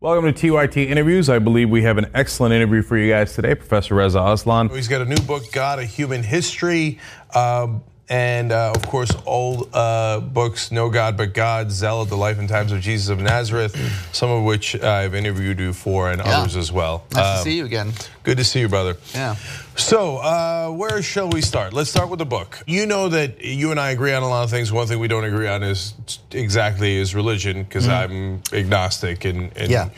Welcome to TYT Interviews. I believe we have an excellent interview for you guys today. Professor Reza Aslan. He's got a new book, God, A Human History. Um, and uh, of course, old uh, books, No God But God, Zealot, The Life and Times of Jesus of Nazareth, some of which I've interviewed you for and Yeah. others as well. Nice Um, to see you again. Good to see you, brother. Yeah. So, uh, where shall we start? Let's start with the book. You know that you and I agree on a lot of things. One thing we don't agree on is exactly is religion, because I'm agnostic and, and. Yeah.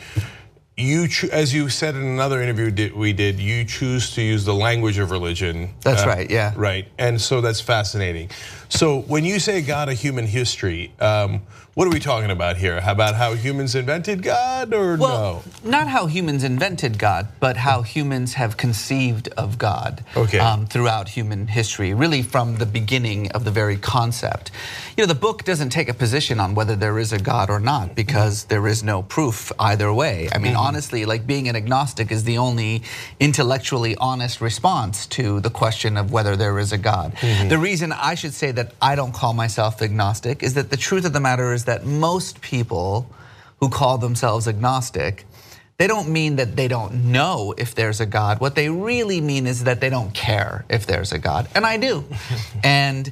You, as you said in another interview we did, you choose to use the language of religion. Uh, That's right, yeah. Right, and so that's fascinating. So when you say God, a human history, um, what are we talking about here? How about how humans invented God, or Well, no? not how humans invented God, but how humans have conceived of God Okay. um, throughout human history, really from the beginning of the very concept. You know, the book doesn't take a position on whether there is a God or not because there is no proof either way. I mean, honestly, like being an agnostic is the only intellectually honest response to the question of whether there is a God. The reason I should say that I don't call myself agnostic is that the truth of the matter is that most people who call themselves agnostic they don't mean that they don't know if there's a God. What they really mean is that they don't care if there's a God. And I do. and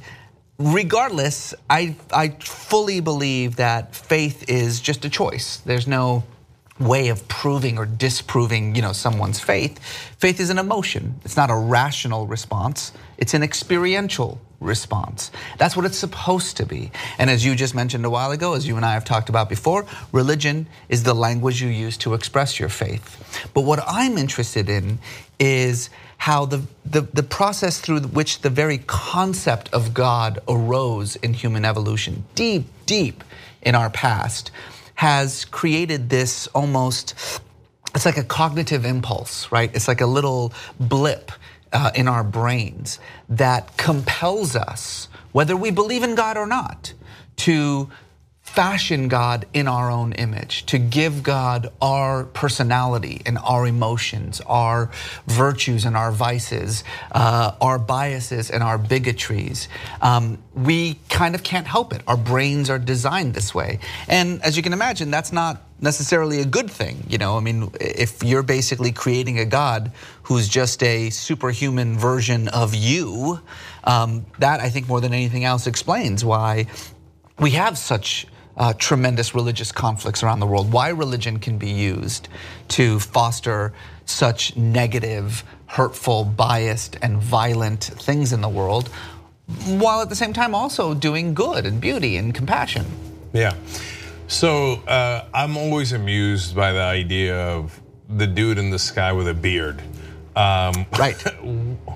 regardless, I, I fully believe that faith is just a choice. There's no way of proving or disproving you know someone's faith faith is an emotion it's not a rational response it's an experiential response. That's what it's supposed to be. And as you just mentioned a while ago as you and I have talked about before religion is the language you use to express your faith. But what I'm interested in is how the, the, the process through which the very concept of God arose in human evolution deep deep in our past has created this almost it's like a cognitive impulse right? It's like a little blip in our brains that compels us whether we believe in god or not to fashion God in our own image, to give God our personality and our emotions, our virtues and our vices, uh, our biases and our bigotries. Um, we kind of can't help it. Our brains are designed this way. And as you can imagine, that's not necessarily a good thing. You know, I mean, if you're basically creating a God who's just a superhuman version of you, um, that I think more than anything else explains why we have such uh, tremendous religious conflicts around the world, why religion can be used to foster such negative, hurtful, biased, and violent things in the world, while at the same time also doing good and beauty and compassion. Yeah. So uh, I'm always amused by the idea of the dude in the sky with a beard. Um, Right.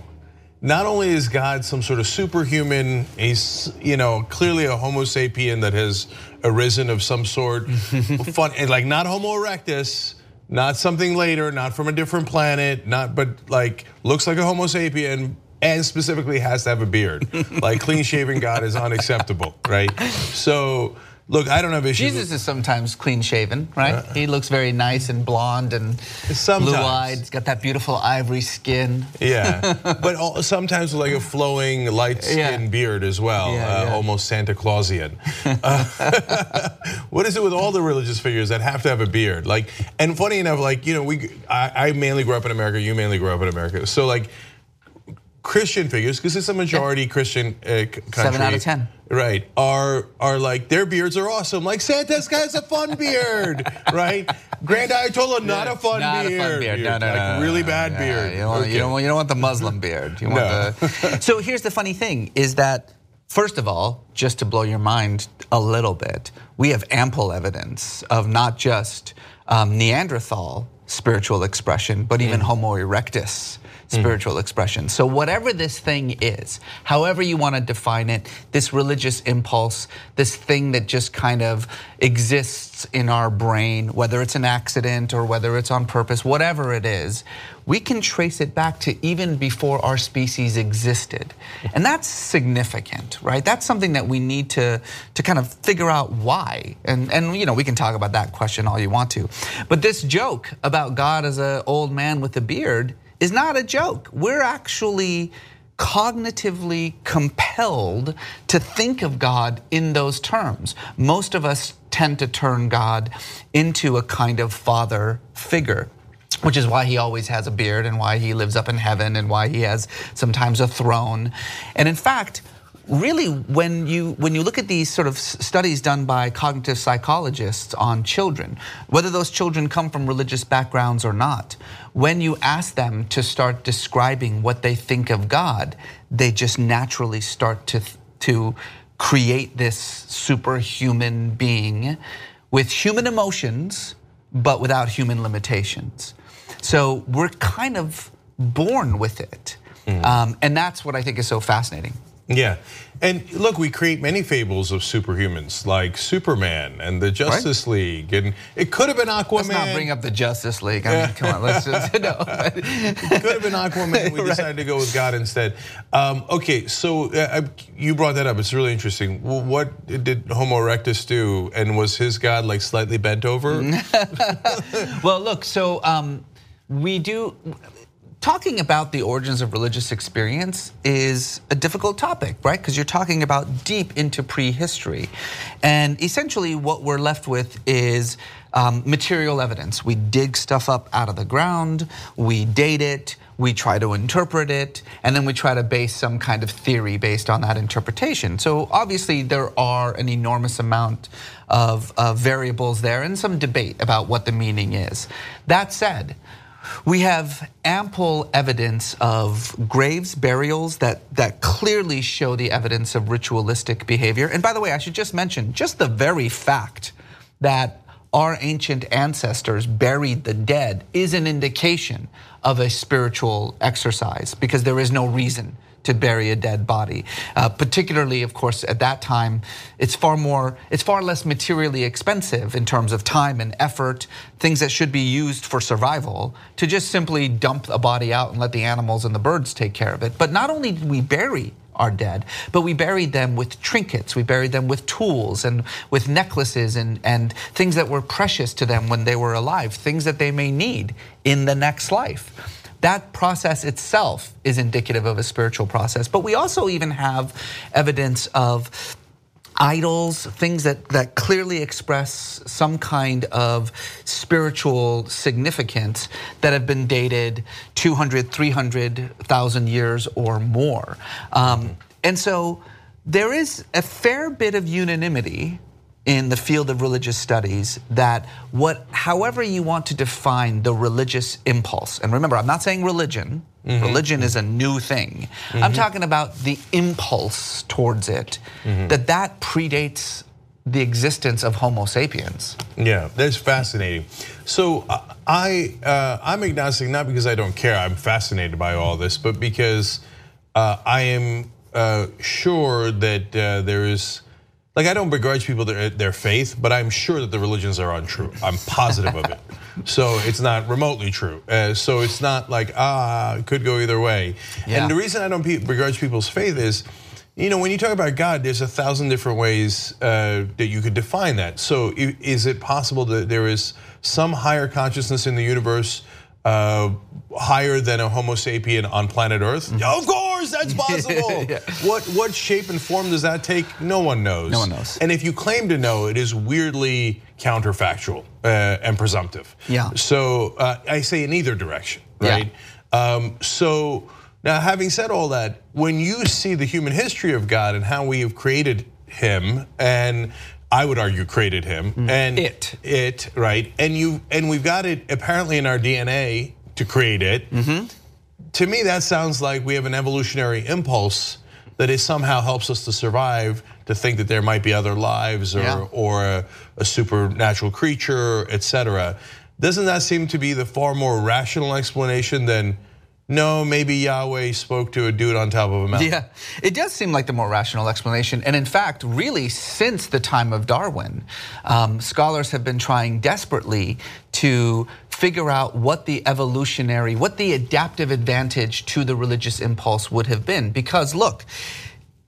not only is God some sort of superhuman, he's you know clearly a Homo sapien that has arisen of some sort, fun and like not Homo erectus, not something later, not from a different planet, not but like looks like a Homo sapien. And specifically has to have a beard. like clean shaven God is unacceptable, right? So look, I don't have issues. Jesus is sometimes clean shaven, right? he looks very nice and blonde and blue eyed. He's got that beautiful ivory skin. Yeah, but al- sometimes with like a flowing light skin Yeah. beard as well, Yeah, uh, yeah. almost Santa Clausian. Uh, what is it with all the religious figures that have to have a beard? Like, and funny enough, like you know, we I, I mainly grew up in America. You mainly grew up in America, so like. Christian figures, because it's a majority Christian uh, country. Seven out of 10. Right, are are like their beards are awesome. Like Santa's has a fun beard, right? Grand Ayatollah, not a fun Not beard. a fun beard. No, no, like no, no, really no, bad yeah, beard. You don't, want, you, don't, want- you don't want the Muslim beard. You want No. the. So here's the funny thing: is that first of all, just to blow your mind a little bit, we have ample evidence of not just um, Neanderthal spiritual expression, but even Homo erectus Mm-hmm. spiritual expression. So whatever this thing is, however you want to define it, this religious impulse, this thing that just kind of exists in our brain, whether it's an accident or whether it's on purpose, whatever it is, we can trace it back to even before our species existed. And that's significant, right? That's something that we need to, to kind of figure out why. And, and, you know, we can talk about that question all you want to. But this joke about God as an old man with a beard is not a joke. We're actually cognitively compelled to think of God in those terms. Most of us tend to turn God into a kind of father figure which is why he always has a beard and why he lives up in heaven and why he has sometimes a throne. And in fact, really when you when you look at these sort of studies done by cognitive psychologists on children whether those children come from religious backgrounds or not when you ask them to start describing what they think of god they just naturally start to to create this superhuman being with human emotions but without human limitations. So we're kind of born with it. Mm. um, and that's what i think is so fascinating yeah. And look, we create many fables of superhumans, like Superman and the Justice right? League, and it could have been Aquaman. Let's not bring up the Justice League. I mean, come on, let's just no. it could have been Aquaman. We right. decided to go with God instead. Um, okay, so uh, you brought that up. It's really interesting. What did Homo erectus do? And was his God like slightly bent over? well, look. So um, we do talking about the origins of religious experience is a difficult topic, right? Because you're talking about deep into prehistory. And essentially, what we're left with is um, material evidence. We dig stuff up out of the ground, we date it, we try to interpret it, and then we try to base some kind of theory based on that interpretation. So obviously, there are an enormous amount of, of variables there and some debate about what the meaning is. That said, we have ample evidence of graves, burials that, that clearly show the evidence of ritualistic behavior. And by the way, I should just mention just the very fact that our ancient ancestors buried the dead is an indication of a spiritual exercise because there is no reason to bury a dead body. Uh, particularly, of course, at that time, it's far more, it's far less materially expensive in terms of time and effort, things that should be used for survival, to just simply dump a body out and let the animals and the birds take care of it. But not only did we bury our dead, but we buried them with trinkets, we buried them with tools and with necklaces and, and things that were precious to them when they were alive, things that they may need in the next life that process itself is indicative of a spiritual process. But we also even have evidence of idols, things that, that clearly express some kind of spiritual significance that have been dated 200, 300,000 years or more. Um, and so there is a fair bit of unanimity in the field of religious studies that what however you want to define the religious impulse and remember i'm not saying religion mm-hmm. religion is a new thing mm-hmm. i'm talking about the impulse towards it mm-hmm. that that predates the existence of homo sapiens yeah that's fascinating so uh, i uh, i'm agnostic not because i don't care i'm fascinated by all this but because uh, i am uh, sure that uh, there is like I don't begrudge people their, their faith, but I'm sure that the religions are untrue. I'm positive of it. So it's not remotely true. Uh, so it's not like ah, it could go either way. Yeah. And the reason I don't begrudge people's faith is, you know, when you talk about God, there's a thousand different ways uh, that you could define that. So is it possible that there is some higher consciousness in the universe? Uh, higher than a Homo sapien on planet Earth? Mm -hmm. Of course, that's possible. yeah. What what shape and form does that take? No one knows. No one knows. And if you claim to know, it is weirdly counterfactual uh, and presumptive. Yeah. So uh, I say in either direction, right? Yeah. Um, so now, having said all that, when you see the human history of God and how we have created Him and I would argue created him mm. and it it right and you and we've got it apparently in our DNA to create it. Mm-hmm. To me, that sounds like we have an evolutionary impulse that it somehow helps us to survive. To think that there might be other lives or yeah. or a, a supernatural creature, etc. Doesn't that seem to be the far more rational explanation than? No, maybe Yahweh spoke to a dude on top of a mountain. Yeah, it does seem like the more rational explanation. And in fact, really, since the time of Darwin, um, scholars have been trying desperately to figure out what the evolutionary, what the adaptive advantage to the religious impulse would have been. Because look,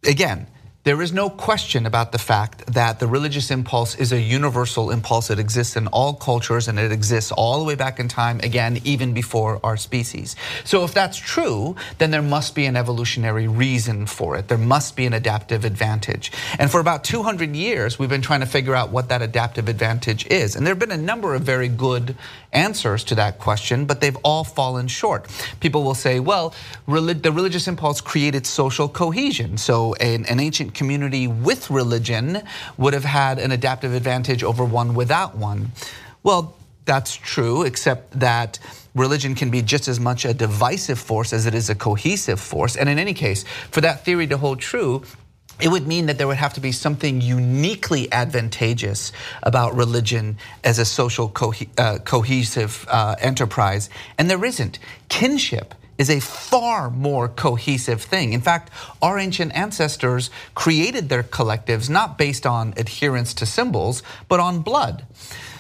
again, there is no question about the fact that the religious impulse is a universal impulse. It exists in all cultures and it exists all the way back in time, again, even before our species. So, if that's true, then there must be an evolutionary reason for it. There must be an adaptive advantage. And for about 200 years, we've been trying to figure out what that adaptive advantage is. And there have been a number of very good answers to that question, but they've all fallen short. People will say, well, the religious impulse created social cohesion. So, an, an ancient community with religion would have had an adaptive advantage over one without one. Well, that's true, except that religion can be just as much a divisive force as it is a cohesive force. And in any case, for that theory to hold true, it would mean that there would have to be something uniquely advantageous about religion as a social uh, cohesive uh, enterprise, and there isn't. Kinship is a far more cohesive thing. In fact, our ancient ancestors created their collectives not based on adherence to symbols, but on blood.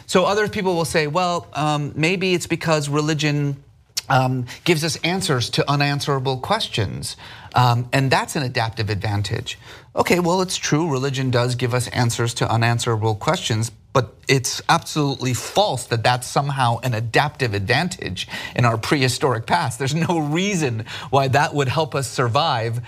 So other people will say, well, um, maybe it's because religion um, gives us answers to unanswerable questions. Um, and that's an adaptive advantage. Okay, well, it's true. Religion does give us answers to unanswerable questions, but it's absolutely false that that's somehow an adaptive advantage in our prehistoric past. There's no reason why that would help us survive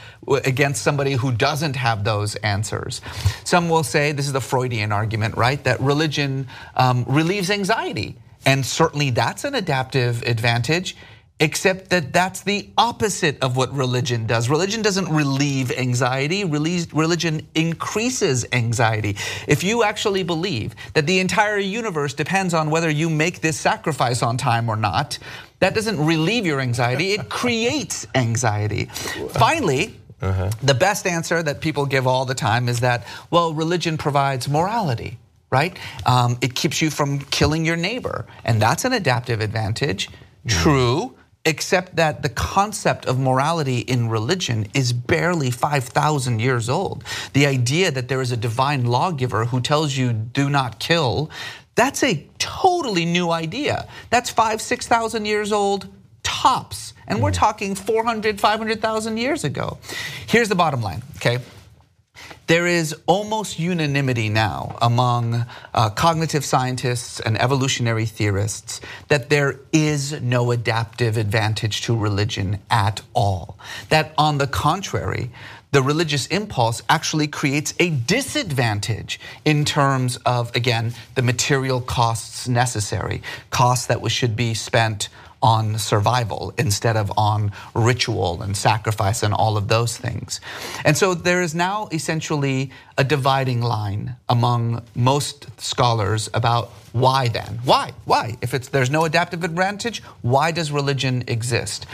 against somebody who doesn't have those answers. Some will say, this is the Freudian argument, right, that religion um, relieves anxiety. And certainly that's an adaptive advantage except that that's the opposite of what religion does. Religion doesn't relieve anxiety, religion increases anxiety. If you actually believe that the entire universe depends on whether you make this sacrifice on time or not, that doesn't relieve your anxiety, it creates anxiety. Finally, uh-huh. the best answer that people give all the time is that, well, religion provides morality right? Um, it keeps you from killing your neighbor, and that's an adaptive advantage. Mm. True, except that the concept of morality in religion is barely 5,000 years old. The idea that there is a divine lawgiver who tells you do not kill, that's a totally new idea. That's five, 6,000 years old tops. And we're mm. talking 400, 500,000 years ago. Here's the bottom line, okay? There is almost unanimity now among uh, cognitive scientists and evolutionary theorists that there is no adaptive advantage to religion at all. That, on the contrary, the religious impulse actually creates a disadvantage in terms of, again, the material costs necessary, costs that should be spent on survival instead of on ritual and sacrifice and all of those things. And so there is now essentially a dividing line among most scholars about why then? Why? Why? If it's, there's no adaptive advantage, why does religion exist?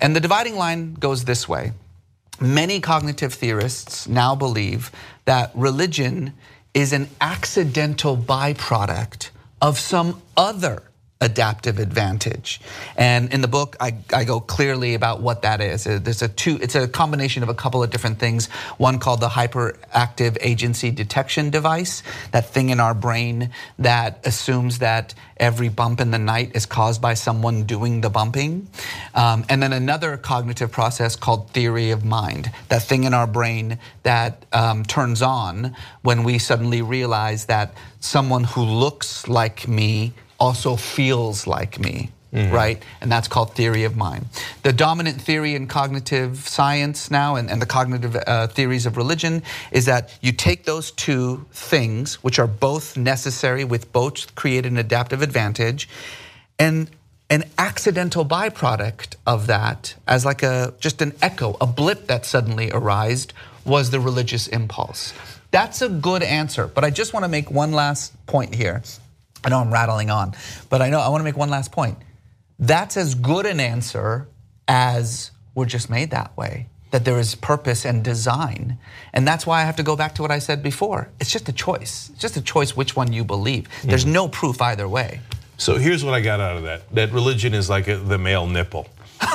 And the dividing line goes this way. Many cognitive theorists now believe that religion is an accidental byproduct of some other adaptive advantage. And in the book, I, I, go clearly about what that is. Uh, there's a two, it's a combination of a couple of different things. One called the hyperactive agency detection device, that thing in our brain that assumes that every bump in the night is caused by someone doing the bumping. Um, and then another cognitive process called theory of mind, that thing in our brain that um, turns on when we suddenly realize that someone who looks like me also feels like me. Mm-hmm. right? And that's called theory of mind. The dominant theory in cognitive science now and, and the cognitive uh, theories of religion is that you take those two things, which are both necessary, with both create an adaptive advantage, and an accidental byproduct of that, as like a just an echo, a blip that suddenly arose, was the religious impulse. That's a good answer, but I just want to make one last point here. I know I'm rattling on, but I know I want to make one last point. That's as good an answer as we're just made that way. That there is purpose and design. And that's why I have to go back to what I said before. It's just a choice. It's just a choice which one you believe. There's mm. no proof either way. So here's what I got out of that that religion is like a, the male nipple.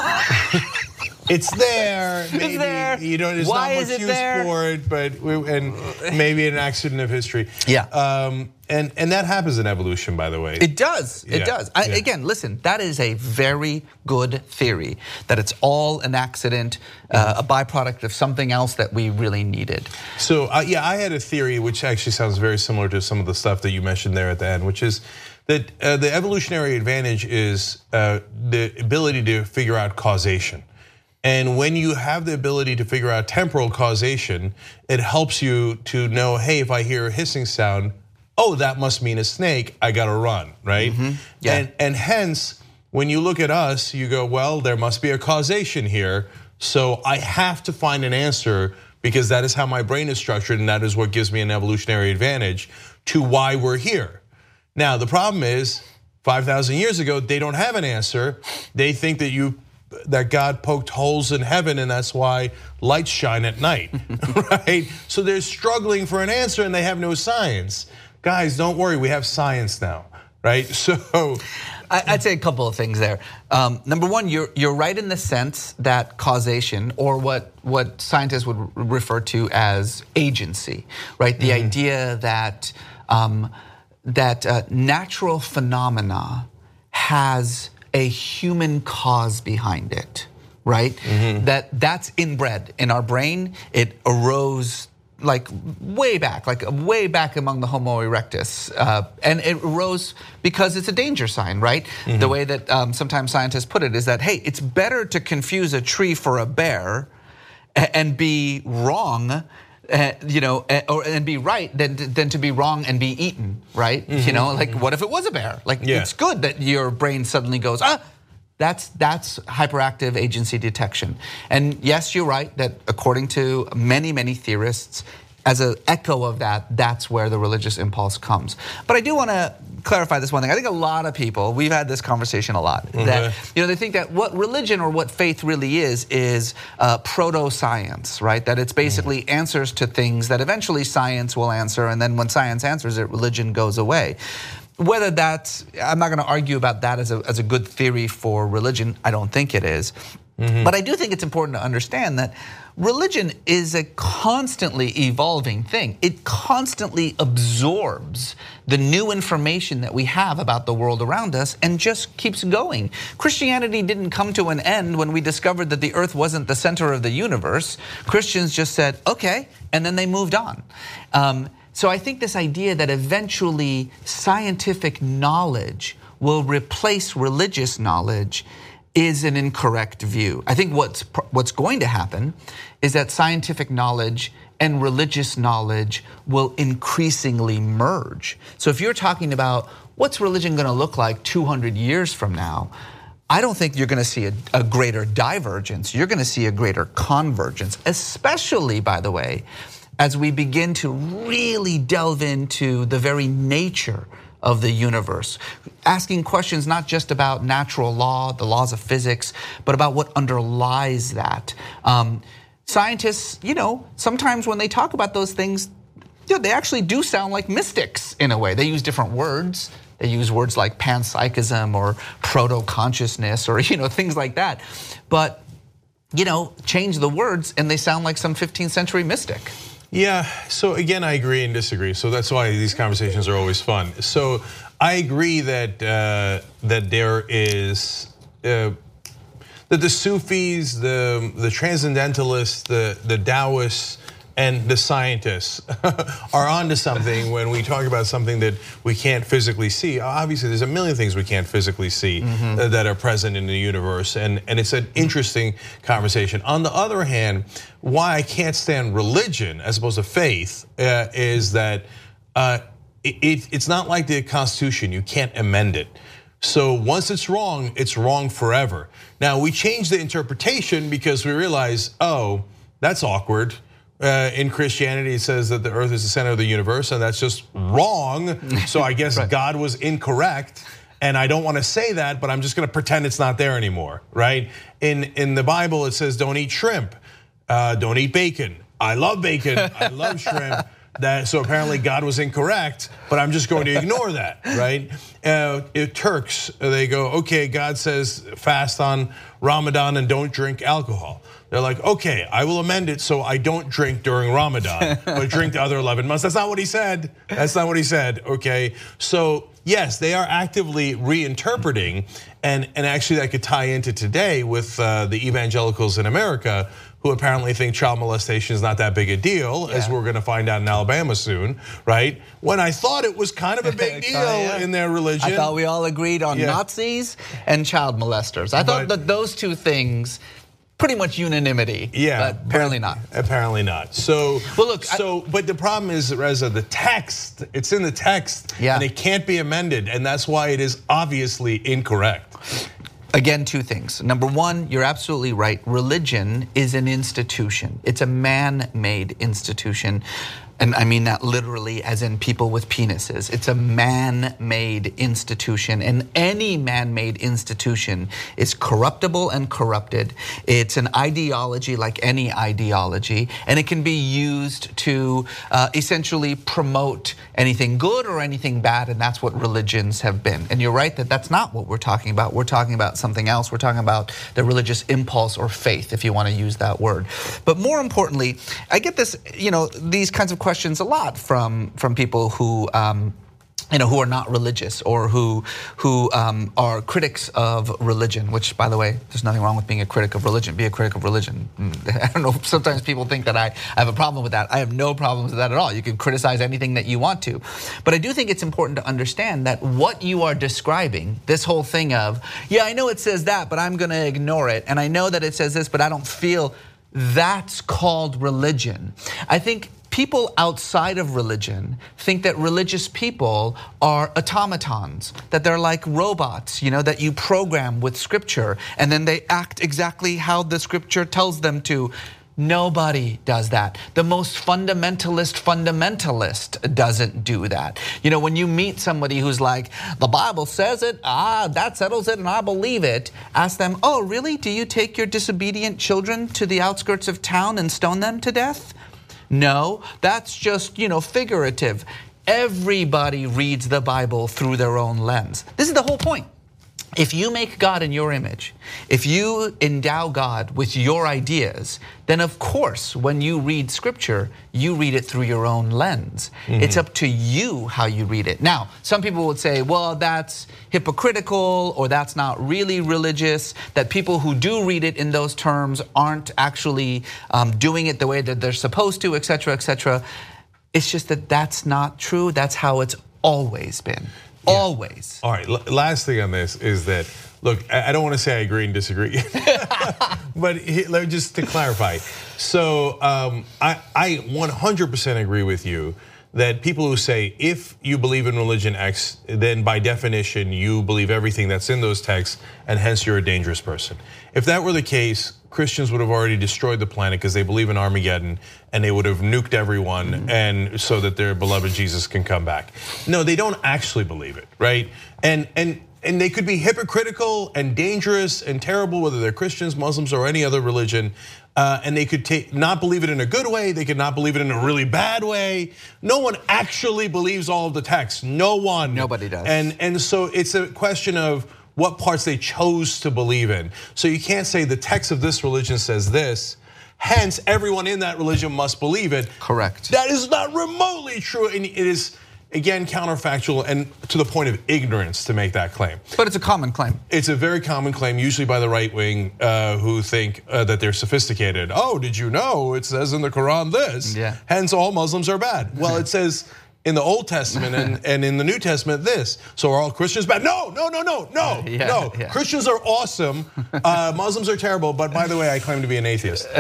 it's there. Maybe it's there. You know, there's Why not much it use there? for it, but we, and maybe an accident of history. Yeah. Um, and and that happens in evolution, by the way. It does. It Yeah, does. I, yeah. Again, listen, that is a very good theory that it's all an accident, uh, a byproduct of something else that we really needed. So uh, yeah, I had a theory which actually sounds very similar to some of the stuff that you mentioned there at the end, which is that uh, the evolutionary advantage is uh, the ability to figure out causation. And when you have the ability to figure out temporal causation, it helps you to know, hey, if I hear a hissing sound, oh, that must mean a snake. I gotta run, right? Mm-hmm. Yeah. And and hence, when you look at us, you go, well, there must be a causation here. So I have to find an answer because that is how my brain is structured, and that is what gives me an evolutionary advantage to why we're here. Now, the problem is, 5,000 years ago, they don't have an answer. They think that you that God poked holes in heaven and that's why lights shine at night, right? So they're struggling for an answer and they have no science. Guys, don't worry, we have science now, right? So I- I'd say a couple of things there. Um, number one, you're you're right in the sense that causation, or what what scientists would refer to as agency, right? The idea that um, that uh, natural phenomena has a human cause behind it, right? That that's inbred in our brain. It arose like way back, like way back among the Homo erectus, uh, and it arose because it's a danger sign, right? The way that um, sometimes scientists put it is that hey, it's better to confuse a tree for a bear and be wrong. Uh, you know, uh, or and be right than than to be wrong and be eaten, right? You know, like what if it was a bear? Like Yeah. it's good that your brain suddenly goes ah. That's that's hyperactive agency detection. And yes, you're right that according to many many theorists, as an echo of that, that's where the religious impulse comes. But I do want to clarify this one thing. I think a lot of people, we've had this conversation a lot, that you know they think that what religion or what faith really is is uh, proto science, right? That it's basically answers to things that eventually science will answer, and then when science answers it, religion goes away. Whether that's, I'm not going to argue about that as a, as a good theory for religion. I don't think it is. But I do think it's important to understand that religion is a constantly evolving thing. It constantly absorbs the new information that we have about the world around us and just keeps going. Christianity didn't come to an end when we discovered that the earth wasn't the center of the universe. Christians just said, okay, and then they moved on. Um, so I think this idea that eventually scientific knowledge will replace religious knowledge is an incorrect view. I think what's what's going to happen is that scientific knowledge and religious knowledge will increasingly merge. So if you're talking about what's religion going to look like 200 years from now, I don't think you're going to see a, a greater divergence. You're going to see a greater convergence, especially, by the way, as we begin to really delve into the very nature of the universe, asking questions not just about natural law, the laws of physics, but about what underlies that. Um, scientists, you know, sometimes when they talk about those things, you know, they actually do sound like mystics in a way. They use different words. They use words like panpsychism or proto-consciousness or you know things like that. But you know, change the words and they sound like some 15th century mystic. Yeah, so again, I agree and disagree. So that's why these conversations are always fun. So I agree that uh, that there is uh, that the Sufis, the the transcendentalists, the the Taoists, and the scientists are onto something when we talk about something that we can't physically see. Obviously, there's a million things we can't physically see uh, that are present in the universe, and, and it's an interesting conversation. On the other hand, why I can't stand religion as opposed to faith uh, is that uh, it, it's not like the Constitution, you can't amend it. So once it's wrong, it's wrong forever. Now we change the interpretation because we realize, oh, that's awkward. Uh, in Christianity, it says that the earth is the center of the universe, and that's just wrong. So I guess God was incorrect. And I don't want to say that, but I'm just going to pretend it's not there anymore, right? In in the Bible, it says don't eat shrimp, uh, don't eat bacon. I love bacon, I love shrimp, That, so apparently God was incorrect, but I'm just going to ignore that, right? Uh, Turks, they go, okay, God says fast on Ramadan and don't drink alcohol. They're like, okay, I will amend it so I don't drink during Ramadan, but drink the other 11 months. That's not what he said. That's not what he said, okay? So, yes, they are actively reinterpreting, and, and actually that could tie into today with uh, the evangelicals in America who apparently think child molestation is not that big a deal, yeah. as we're going to find out in Alabama soon, right? When I thought it was kind of a big deal in their religion. I thought we all agreed on yeah. Nazis and child molesters. I thought but, that those two things pretty much unanimity. Yeah, but apparently not. Apparently not. So well, look. So, I, but the problem is, Reza, the text. It's in the text, yeah. and it can't be amended, and that's why it is obviously incorrect. Again, two things. Number one, you're absolutely right. Religion is an institution. It's a man-made institution and I mean that literally as in people with penises. It's a man made institution, and any man made institution is corruptible and corrupted. It's an ideology like any ideology, and it can be used to uh, essentially promote anything good or anything bad, and that's what religions have been. And you're right that that's not what we're talking about. We're talking about something else. We're talking about the religious impulse or faith, if you want to use that word. But more importantly, I get this, you know, these kinds of questions questions a lot from from people who. Um, you know, who are not religious or who who um, are critics of religion. Which, by the way, there's nothing wrong with being a critic of religion. Be a critic of religion. I don't know. Sometimes people think that I, I have a problem with that. I have no problems with that at all. You can criticize anything that you want to, but I do think it's important to understand that what you are describing, this whole thing of, yeah, I know it says that, but I'm going to ignore it, and I know that it says this, but I don't feel. That's called religion. I think people outside of religion think that religious people are automatons, that they're like robots, you know, that you program with scripture and then they act exactly how the scripture tells them to. Nobody does that. The most fundamentalist fundamentalist doesn't do that. You know, when you meet somebody who's like, the Bible says it, ah, that settles it, and I believe it, ask them, oh, really? Do you take your disobedient children to the outskirts of town and stone them to death? No, that's just, you know, figurative. Everybody reads the Bible through their own lens. This is the whole point. If you make God in your image, if you endow God with your ideas, then of course, when you read scripture, you read it through your own lens. Mm-hmm. It's up to you how you read it. Now, some people would say, well, that's hypocritical or that's not really religious, that people who do read it in those terms aren't actually um, doing it the way that they're supposed to, et cetera, et cetera. It's just that that's not true. That's how it's always been. Always. All right. last thing on this is that look, I don't want to say I agree and disagree, but just to clarify. So um, I, I 100% agree with you that people who say if you believe in religion X, then by definition you believe everything that's in those texts, and hence you're a dangerous person. If that were the case, Christians would have already destroyed the planet because they believe in Armageddon and they would have nuked everyone mm-hmm. and so that their beloved Jesus can come back. No, they don't actually believe it, right? And and and they could be hypocritical and dangerous and terrible, whether they're Christians, Muslims, or any other religion. Uh, and they could take, not believe it in a good way. They could not believe it in a really bad way. No one actually believes all of the text. No one. Nobody does. And and so it's a question of what parts they chose to believe in. So you can't say the text of this religion says this. Hence, everyone in that religion must believe it. Correct. That is not remotely true, and it is again counterfactual and to the point of ignorance to make that claim. But it's a common claim. It's a very common claim, usually by the right wing, uh, who think uh, that they're sophisticated. Oh, did you know it says in the Quran this? Yeah. Hence, all Muslims are bad. Well, it says in the Old Testament and, and in the New Testament this. So are all Christians bad? No, no, no, no, no, yeah, no. Yeah. Christians are awesome. Uh, Muslims are terrible. But by the way, I claim to be an atheist.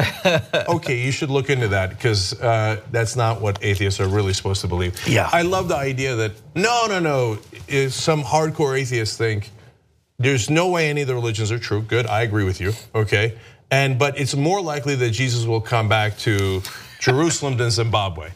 Okay, you should look into that because uh, that's not what atheists are really supposed to believe. Yeah. I love the idea that no, no, no. Is some hardcore atheists think there's no way any of the religions are true. Good, I agree with you. Okay, and but it's more likely that Jesus will come back to Jerusalem than Zimbabwe.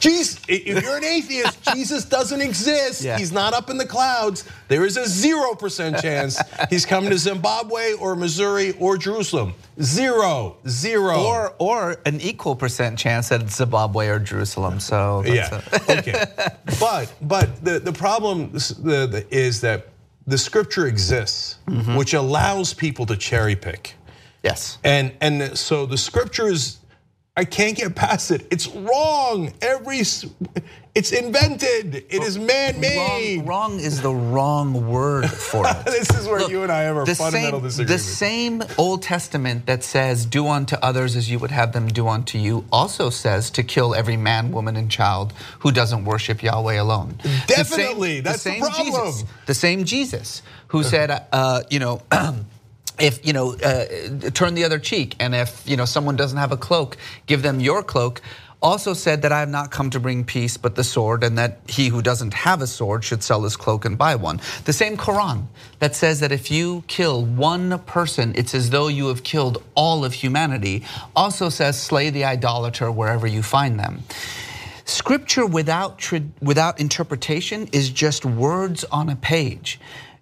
Jesus, if you're an atheist, Jesus doesn't exist. Yeah. He's not up in the clouds. There is a 0% chance he's coming to Zimbabwe or Missouri or Jerusalem. Zero, zero. Or, or an equal percent chance that it's Zimbabwe or Jerusalem. So yeah, okay. But but the the problem is that the scripture exists, mm-hmm. which allows people to cherry pick. Yes. And and so the scriptures I can't get past it. It's wrong. Every it's invented. It is man-made. Wrong, wrong is the wrong word for it. this is where Look, you and I have a fundamental same, disagreement. The same Old Testament that says, "Do unto others as you would have them do unto you," also says to kill every man, woman, and child who doesn't worship Yahweh alone. Definitely, the same, that's the, the problem. Jesus, the same Jesus who said, uh, you know. if you know uh, turn the other cheek and if you know someone doesn't have a cloak give them your cloak also said that I have not come to bring peace but the sword, and that he who doesn't have a sword should sell his cloak and buy one. The same Quran that says that if you kill one person, it's as though you have killed all of humanity, also says slay the idolater wherever you find them. Scripture without, without interpretation is just words on a page.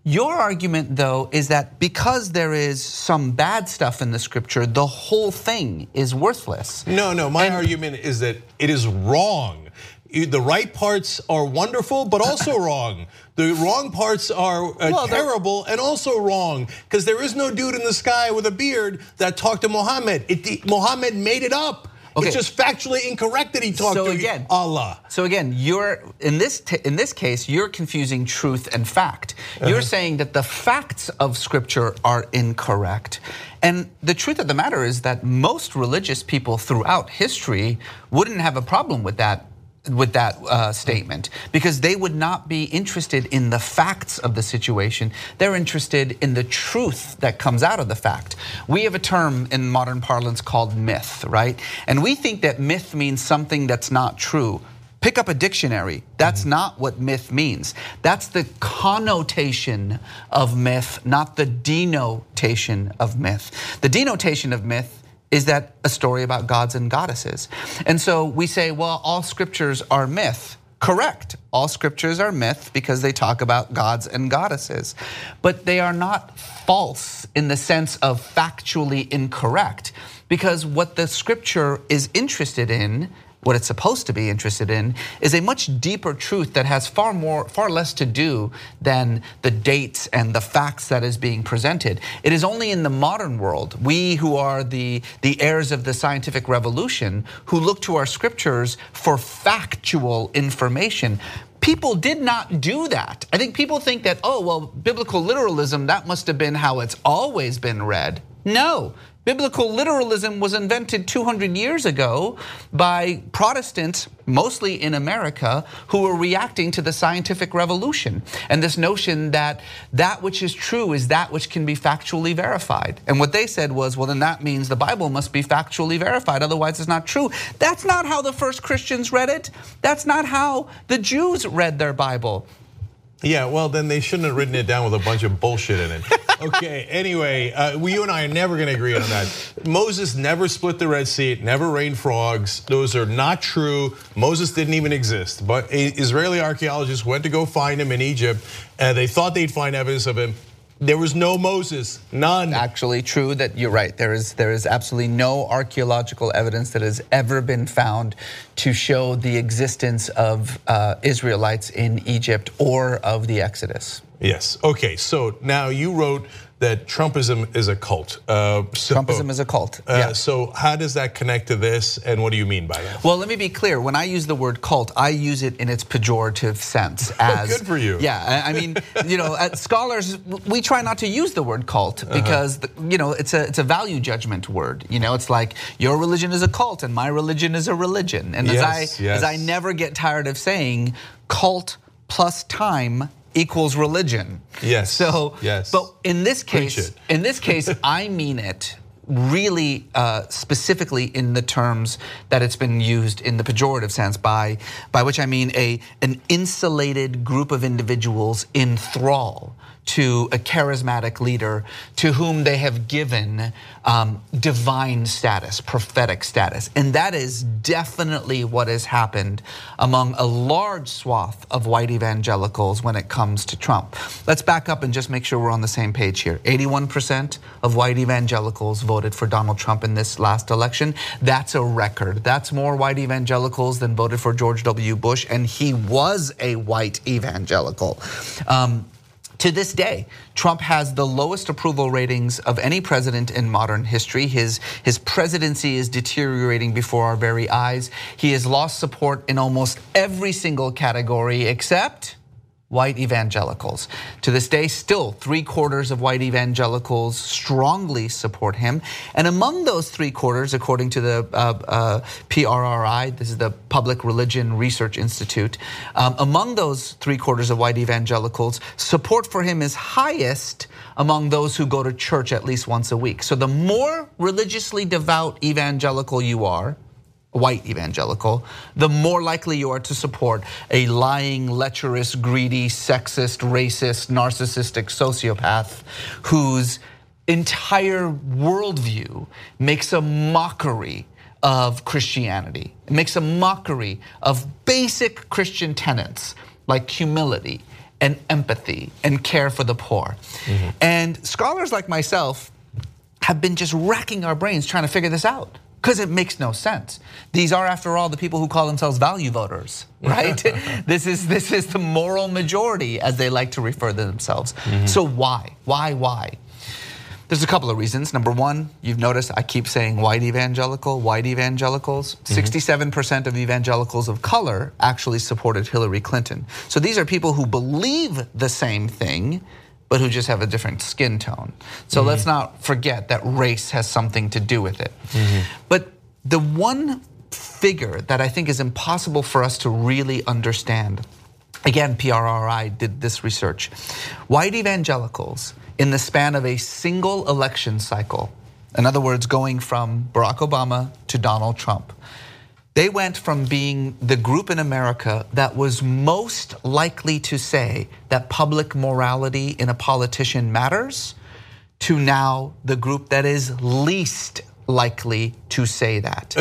Your argument, though, is that because there is some bad stuff in the scripture, the whole thing is worthless. No, no, my and, argument is that it is wrong. The right parts are wonderful, but also wrong. The wrong parts are uh, well, terrible and also wrong because there is no dude in the sky with a beard that talked to Muhammad. It, Muhammad made it up. Okay. It's just factually incorrect that he talked so to again, Allah. So again, you're in this in this case, you're confusing truth and fact. You're uh -huh. saying that the facts of Scripture are incorrect. And the truth of the matter is that most religious people throughout history wouldn't have a problem with that with that uh, statement because they would not be interested in the facts of the situation. They're interested in the truth that comes out of the fact. We have a term in modern parlance called myth, right? And we think that myth means something that's not true. Pick up a dictionary. That's mm-hmm. not what myth means. That's the connotation of myth, not the denotation of myth. The denotation of myth is that a story about gods and goddesses? And so we say, well, all scriptures are myth. Correct. All scriptures are myth because they talk about gods and goddesses. But they are not false in the sense of factually incorrect because what the scripture is interested in what it's supposed to be interested in is a much deeper truth that has far more far less to do than the dates and the facts that is being presented it is only in the modern world we who are the the heirs of the scientific revolution who look to our scriptures for factual information people did not do that. I think people think that, oh, well, biblical literalism, that must have been how it's always been read. No, Biblical literalism was invented 200 years ago by Protestants, mostly in America, who were reacting to the scientific revolution and this notion that that which is true is that which can be factually verified. And what they said was, well, then that means the Bible must be factually verified, otherwise it's not true. That's not how the first Christians read it. That's not how the Jews read their Bible. Yeah, well, then they shouldn't have written it down with a bunch of bullshit in it. Okay, anyway, uh, you and I are never going to agree on that. Moses never split the Red Sea, never rained frogs. Those are not true. Moses didn't even exist. But Israeli archaeologists went to go find him in Egypt, and they thought they'd find evidence of him. There was no Moses, none. Actually, true that you're right. There is there is absolutely no archaeological evidence that has ever been found to show the existence of uh, Israelites in Egypt or of the Exodus. Yes. Okay. So now you wrote that Trumpism is a cult. Uh, so, Trumpism is a cult. Uh, yeah. So how does that connect to this, and what do you mean by that? Well, let me be clear. When I use the word cult, I use it in its pejorative sense. Oh, as good for you. Yeah. I mean, you know, scholars we try not to use the word cult uh-huh. because uh -huh. you know it's a it's a value judgment word. You know, it's like your religion is a cult and my religion is a religion. And yes, as I yes. as I never get tired of saying, cult plus time equals religion. Yes. So, yes. But in this case, in this case, I mean it really uh, specifically in the terms that it's been used in the pejorative sense, by, by which I mean a, an insulated group of individuals in thrall to a charismatic leader to whom they have given um, divine status, prophetic status. And that is definitely what has happened among a large swath of white evangelicals when it comes to Trump. Let's back up and just make sure we're on the same page here. 81% of white evangelicals voted for Donald Trump in this last election. That's a record. That's more white evangelicals than voted for George W. Bush, and he was a white evangelical. Um, to this day, Trump has the lowest approval ratings of any president in modern history. His, his presidency is deteriorating before our very eyes. He has lost support in almost every single category except white evangelicals. To this day, still three quarters of white evangelicals strongly support him. And among those three quarters, according to the uh, uh, PRRI, this is the Public Religion Research Institute, um, among those three quarters of white evangelicals, support for him is highest among those who go to church at least once a week. So the more religiously devout evangelical you are, white evangelical, the more likely you are to support a lying, lecherous, greedy, sexist, racist, narcissistic sociopath whose entire worldview makes a mockery of Christianity. It makes a mockery of basic Christian tenets like humility and empathy and care for the poor. Mm -hmm. And scholars like myself have been just racking our brains trying to figure this out because it makes no sense. These are, after all, the people who call themselves value voters, right? this is this is the moral majority, as they like to refer to themselves. Mm -hmm. So why, why, why? There's a couple of reasons. Number one, you've noticed I keep saying white evangelical, white evangelicals. 67% mm-hmm. of evangelicals of color actually supported Hillary Clinton. So these are people who believe the same thing, but who just have a different skin tone. So mm-hmm. let's not forget that race has something to do with it. Mm-hmm. But the one figure that I think is impossible for us to really understand, again, PRRI did this research. White evangelicals, in the span of a single election cycle, in other words, going from Barack Obama to Donald Trump, they went from being the group in America that was most likely to say that public morality in a politician matters to now the group that is least likely to say that.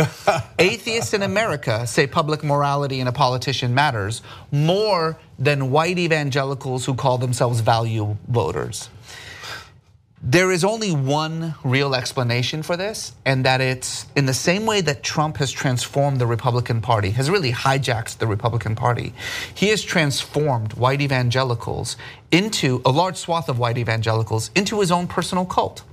Atheists in America say public morality in a politician matters more than white evangelicals who call themselves value voters. There is only one real explanation for this, and that it's in the same way that Trump has transformed the Republican Party, has really hijacked the Republican Party. He has transformed white evangelicals into a large swath of white evangelicals into his own personal cult.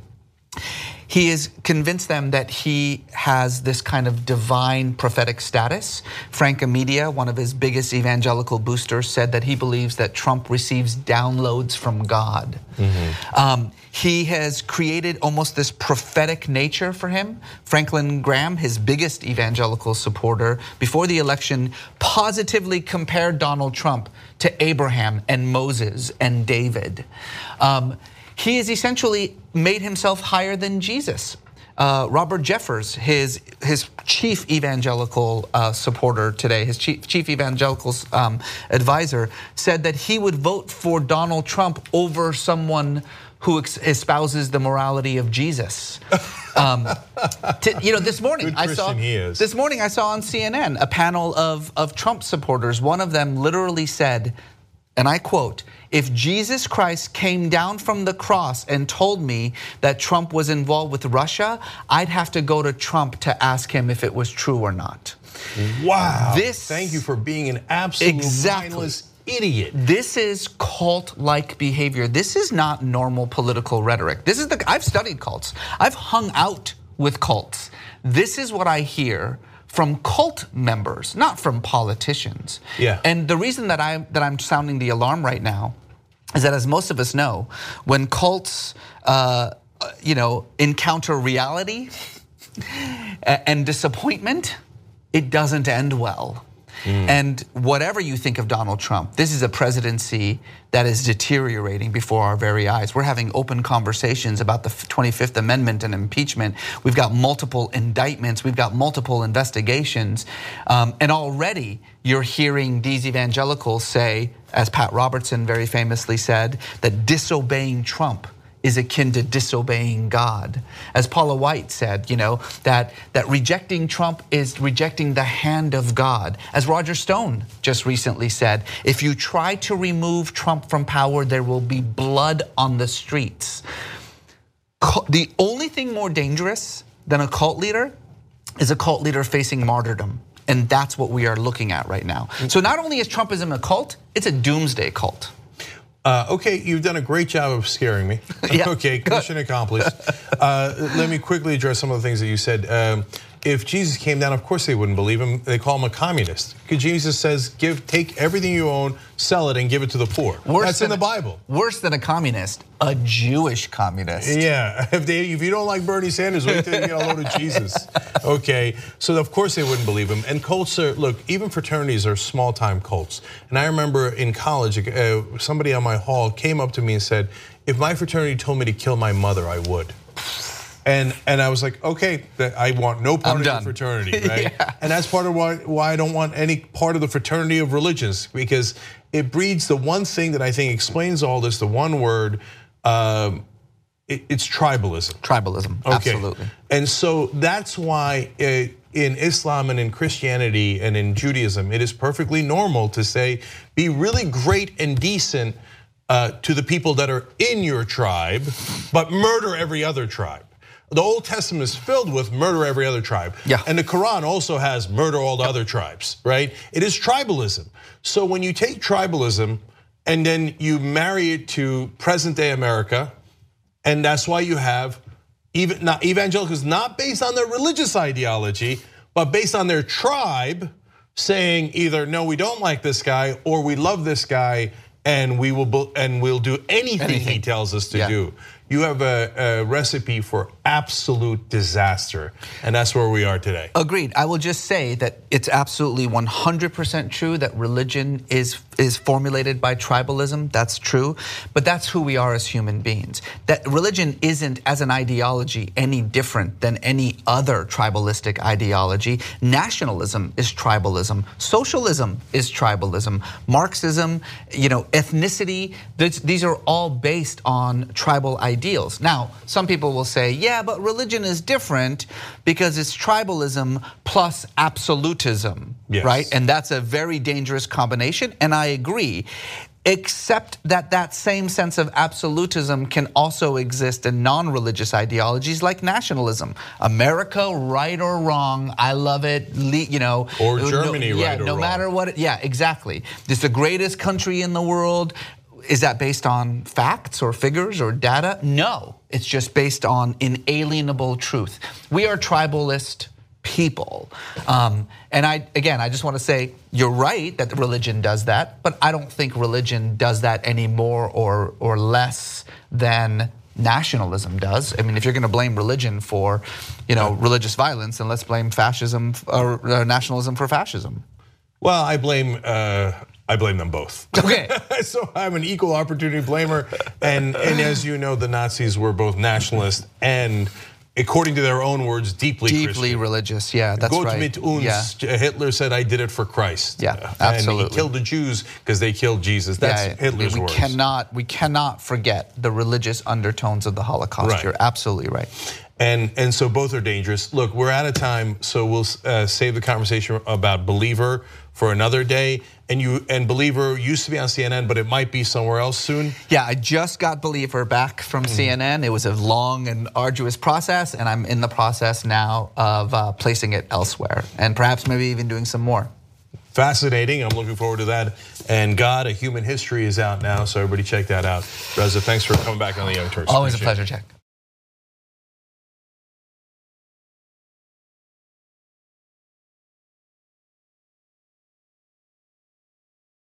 He is convinced them that he has this kind of divine prophetic status. Frank Amedia, one of his biggest evangelical boosters, said that he believes that Trump receives downloads from God. Mm-hmm. Um, he has created almost this prophetic nature for him. Franklin Graham, his biggest evangelical supporter, before the election, positively compared Donald Trump to Abraham and Moses and David. Um, he has essentially made himself higher than Jesus. Uh, Robert Jeffress, his his chief evangelical uh, supporter today, his chief chief evangelical um, advisor, said that he would vote for Donald Trump over someone who espouses the morality of Jesus. Um, to, you know, this morning I saw this morning I saw on CNN a panel of of Trump supporters. One of them literally said, and I quote if Jesus Christ came down from the cross and told me that Trump was involved with Russia, I'd have to go to Trump to ask him if it was true or not. Wow. This Thank you for being an absolute exactly. mindless idiot. This is cult-like behavior. This is not normal political rhetoric. This is the I've studied cults. I've hung out with cults. This is what I hear from cult members, not from politicians. Yeah. And the reason that I that I'm sounding the alarm right now is that, as most of us know, when cults, uh, you know, encounter reality and disappointment, it doesn't end well. And whatever you think of Donald Trump, this is a presidency that is deteriorating before our very eyes. We're having open conversations about the 25th Amendment and impeachment. We've got multiple indictments, we've got multiple investigations. Um, and already you're hearing these evangelicals say, as Pat Robertson very famously said, that disobeying Trump is akin to disobeying God. As Paula White said, you know, that, that rejecting Trump is rejecting the hand of God. As Roger Stone just recently said, if you try to remove Trump from power, there will be blood on the streets. The only thing more dangerous than a cult leader is a cult leader facing martyrdom. And that's what we are looking at right now. Mm. So not only is Trumpism a cult, it's a doomsday cult. Uh, okay, you've done a great job of scaring me. Yeah, okay, mission accomplished. uh, let me quickly address some of the things that you said. Um, if Jesus came down, of course they wouldn't believe him. They call him a communist. Because Jesus says, "Give, take everything you own, sell it, and give it to the poor." Worse That's than in the Bible. Worse than a communist, a Jewish communist. Yeah, if they, if you don't like Bernie Sanders, wait till you get a load of Jesus. Okay, so of course they wouldn't believe him. And cults are look, even fraternities are small time cults. And I remember in college, uh, somebody on my hall came up to me and said, "If my fraternity told me to kill my mother, I would." And and I was like, okay, I want no part I'm of done. the fraternity, right? Yeah. And that's part of why why I don't want any part of the fraternity of religions because it breeds the one thing that I think explains all this, the one word. Um, it, it's tribalism. Tribalism, Okay. absolutely. And so that's why uh, in Islam and in Christianity and in Judaism, it is perfectly normal to say, be really great and decent uh, to the people that are in your tribe, but murder every other tribe. The Old Testament is filled with murder every other tribe. Yeah. And the Quran also has murder all the other tribes, right? It is tribalism. So when you take tribalism and then you marry it to present day America, and that's why you have even not evangelicals not based on their religious ideology, but based on their tribe saying either no, we don't like this guy, or we love this guy, and we will and we'll do anything, he tells us to Yeah. do. You have a, a recipe for absolute disaster, and that's where we are today. Agreed. I will just say that it's absolutely 100% true that religion is is formulated by tribalism. That's true, but that's who we are as human beings. That religion isn't as an ideology any different than any other tribalistic ideology. Nationalism is tribalism. Socialism is tribalism. Marxism, you know, ethnicity, these are all based on tribal ideals. Now, some people will say, yeah, but religion is different because it's tribalism plus absolutism, Yes. right? And that's a very dangerous combination, and I agree. Except that that same sense of absolutism can also exist in non-religious ideologies like nationalism. America, right or wrong, I love it. You know, Or no- Germany, yeah, right or no wrong. matter what. It, yeah, exactly. It's the greatest country in the world. Is that based on facts or figures or data? No, it's just based on inalienable truth. We are tribalist people. Um, and I, again, I just want to say you're right that religion does that, but I don't think religion does that any more or, or less than nationalism does. I mean, if you're going to blame religion for, you know, religious violence, then let's blame fascism or uh, nationalism for fascism. Well, I blame uh, I blame them both. Okay. so I'm an equal opportunity blamer, and and as you know, the Nazis were both nationalist and, according to their own words, deeply Deeply Christian. religious, yeah, that's Gott right. mit uns. Yeah. Hitler said, "I did it for Christ." Yeah, and absolutely. he killed the Jews because they killed Jesus. That's Yeah, Hitler's we words. cannot we cannot forget the religious undertones of the Holocaust. Right. You're absolutely right. And and so both are dangerous. Look, we're out of time, so we'll uh, save the conversation about believer for another day. And you and believer used to be on CNN, but it might be somewhere else soon. Yeah, I just got Believer back from CNN. It was a long and arduous process, and I'm in the process now of uh, placing it elsewhere, and perhaps maybe even doing some more. Fascinating. I'm looking forward to that. And God, a Human History is out now, so everybody check that out. Reza, thanks for coming back on the Young Turks. Always a Appreciate it. pleasure, Jack.